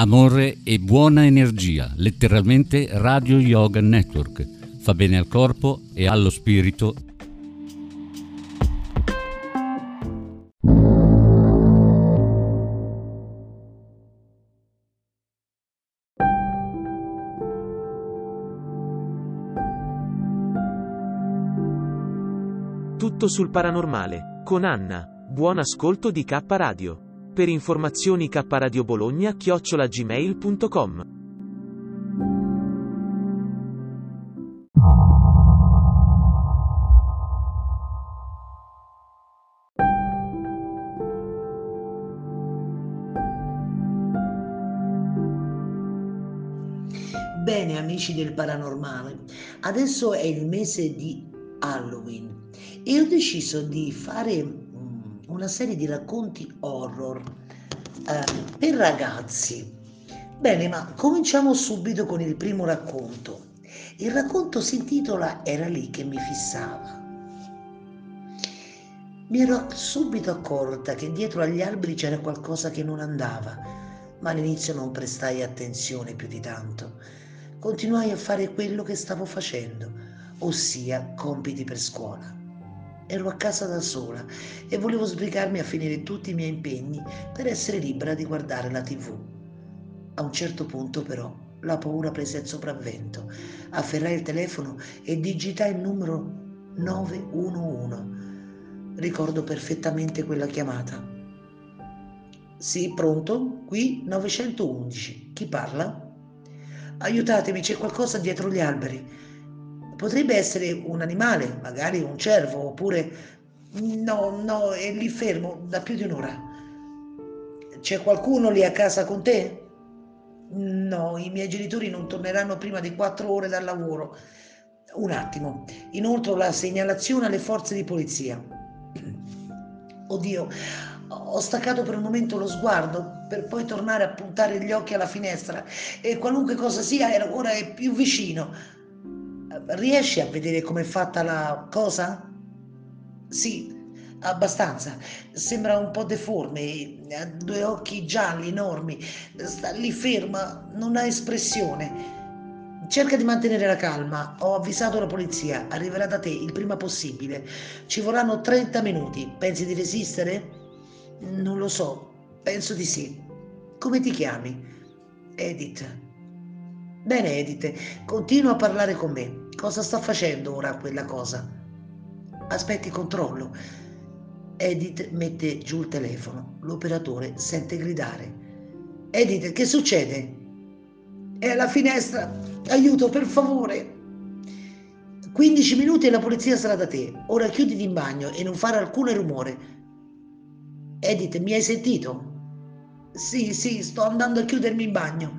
Amore e buona energia, letteralmente Radio Yoga Network. Fa bene al corpo e allo spirito. Tutto sul paranormale, con Anna. Buon ascolto di K Radio. Per informazioni K Radio Bologna chiocciolagmail.com Bene amici del paranormale, adesso è il mese di Halloween. E ho deciso di fare una serie di racconti horror eh, per ragazzi. Bene, ma cominciamo subito con il primo racconto. Il racconto si intitola Era lì che mi fissava. Mi ero subito accorta che dietro agli alberi c'era qualcosa che non andava, ma all'inizio non prestai attenzione più di tanto. Continuai a fare quello che stavo facendo, ossia compiti per scuola. Ero a casa da sola e volevo sbrigarmi a finire tutti i miei impegni per essere libera di guardare la tv. A un certo punto però la paura prese il sopravvento. Afferrai il telefono e digitai il numero 911. Ricordo perfettamente quella chiamata. Sì, pronto? Qui 911. Chi parla? Aiutatemi, c'è qualcosa dietro gli alberi. Potrebbe essere un animale, magari un cervo, oppure... No, no, è lì fermo da più di un'ora. C'è qualcuno lì a casa con te? No, i miei genitori non torneranno prima di quattro ore dal lavoro. Un attimo, inoltre la segnalazione alle forze di polizia. Oddio, ho staccato per un momento lo sguardo per poi tornare a puntare gli occhi alla finestra e qualunque cosa sia ora è più vicino. Riesci a vedere com'è fatta la cosa? Sì, abbastanza. Sembra un po' deforme, ha due occhi gialli enormi, sta lì ferma, non ha espressione. Cerca di mantenere la calma, ho avvisato la polizia, arriverà da te il prima possibile. Ci vorranno 30 minuti, pensi di resistere? Non lo so, penso di sì. Come ti chiami? Edith. Bene, Edith, continua a parlare con me. Cosa sta facendo ora quella cosa? Aspetti, controllo. Edith mette giù il telefono. L'operatore sente gridare. Edith, che succede? È alla finestra. Aiuto, per favore. 15 minuti e la polizia sarà da te. Ora chiuditi in bagno e non fare alcun rumore. Edith, mi hai sentito? Sì, sì, sto andando a chiudermi in bagno.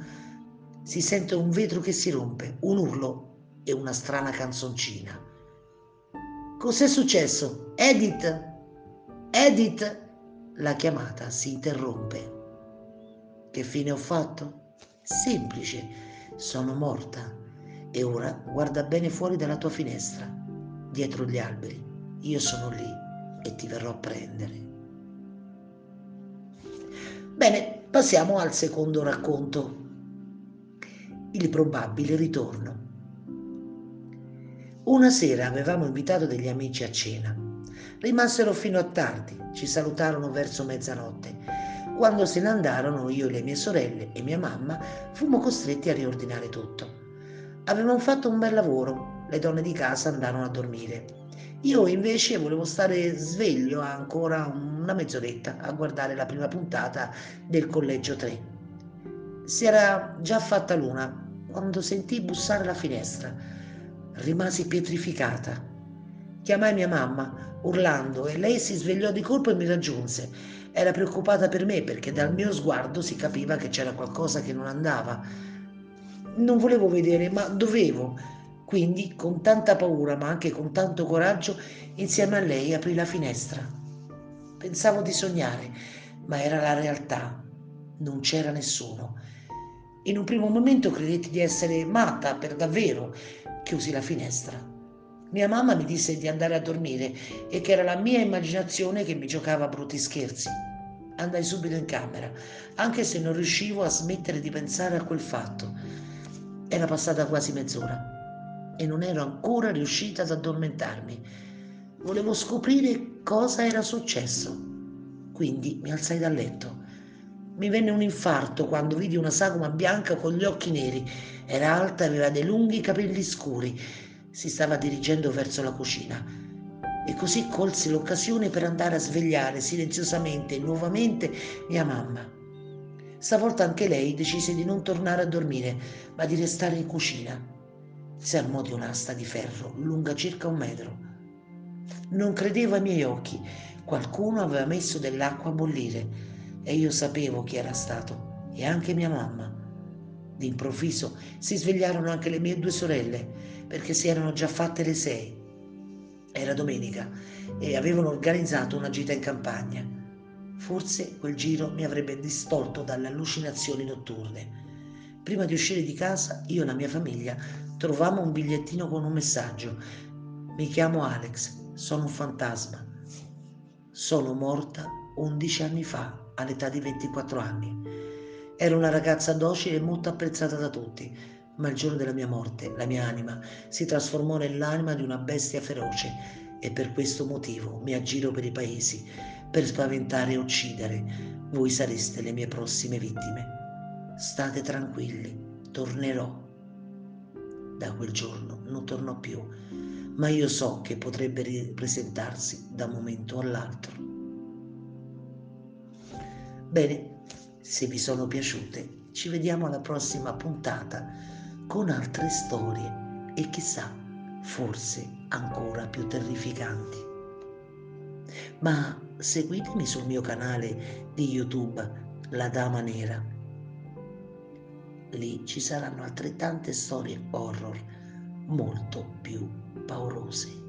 Si sente un vetro che si rompe, un urlo e una strana canzoncina. Cos'è successo? Edith! Edith! La chiamata si interrompe. Che fine ho fatto? Semplice, sono morta e ora guarda bene fuori dalla tua finestra, dietro gli alberi. Io sono lì e ti verrò a prendere. Bene, passiamo al secondo racconto. Il probabile ritorno. Una sera avevamo invitato degli amici a cena. Rimasero fino a tardi, ci salutarono verso mezzanotte. Quando se ne andarono, io e le mie sorelle e mia mamma fummo costretti a riordinare tutto. Avevamo fatto un bel lavoro, le donne di casa andarono a dormire. Io invece volevo stare sveglio ancora una mezz'oretta a guardare la prima puntata del Collegio 3. Si era già fatta l'una quando sentii bussare alla finestra. Rimasi pietrificata. Chiamai mia mamma urlando e lei si svegliò di colpo e mi raggiunse. Era preoccupata per me perché dal mio sguardo si capiva che c'era qualcosa che non andava. Non volevo vedere, ma dovevo quindi, con tanta paura, ma anche con tanto coraggio, insieme a lei aprì la finestra. Pensavo di sognare, ma era la realtà. Non c'era nessuno. In un primo momento credetti di essere matta per davvero. Chiusi la finestra. Mia mamma mi disse di andare a dormire e che era la mia immaginazione che mi giocava brutti scherzi. andai subito in camera, anche se non riuscivo a smettere di pensare a quel fatto. Era passata quasi mezz'ora e non ero ancora riuscita ad addormentarmi. Volevo scoprire cosa era successo. Quindi mi alzai dal letto. Mi venne un infarto quando vidi una sagoma bianca con gli occhi neri. Era alta e aveva dei lunghi capelli scuri. Si stava dirigendo verso la cucina. E così colsi l'occasione per andare a svegliare silenziosamente e nuovamente mia mamma. Stavolta anche lei decise di non tornare a dormire, ma di restare in cucina. Si armò di un'asta di ferro lunga circa un metro. Non credevo ai miei occhi. Qualcuno aveva messo dell'acqua a bollire e io sapevo chi era stato e anche mia mamma. D'improvviso si svegliarono anche le mie due sorelle perché si erano già fatte le sei. Era domenica e avevano organizzato una gita in campagna. Forse quel giro mi avrebbe distolto dalle allucinazioni notturne. Prima di uscire di casa, io e la mia famiglia trovammo un bigliettino con un messaggio. Mi chiamo Alex, sono un fantasma. Sono morta 11 anni fa all'età di 24 anni. Ero una ragazza docile e molto apprezzata da tutti, ma il giorno della mia morte la mia anima si trasformò nell'anima di una bestia feroce e per questo motivo mi aggiro per i paesi per spaventare e uccidere. Voi sareste le mie prossime vittime. State tranquilli, tornerò. Da quel giorno non tornò più, ma io so che potrebbe ripresentarsi da un momento all'altro. Bene, se vi sono piaciute, ci vediamo alla prossima puntata con altre storie e chissà, forse ancora più terrificanti. Ma seguitemi sul mio canale di YouTube, La Dama Nera. Lì ci saranno altrettante storie horror molto più paurose.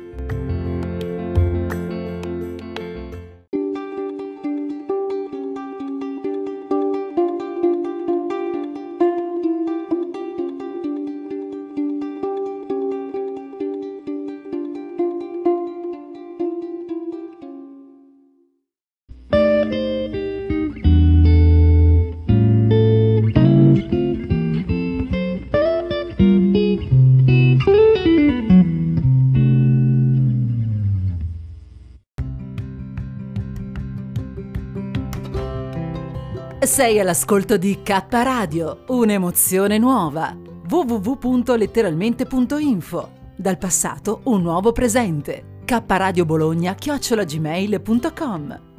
Sei all'ascolto di K Radio, un'emozione nuova. www.letteralmente.info. Dal passato un nuovo presente. K Radio Bologna chiocciolagmail.com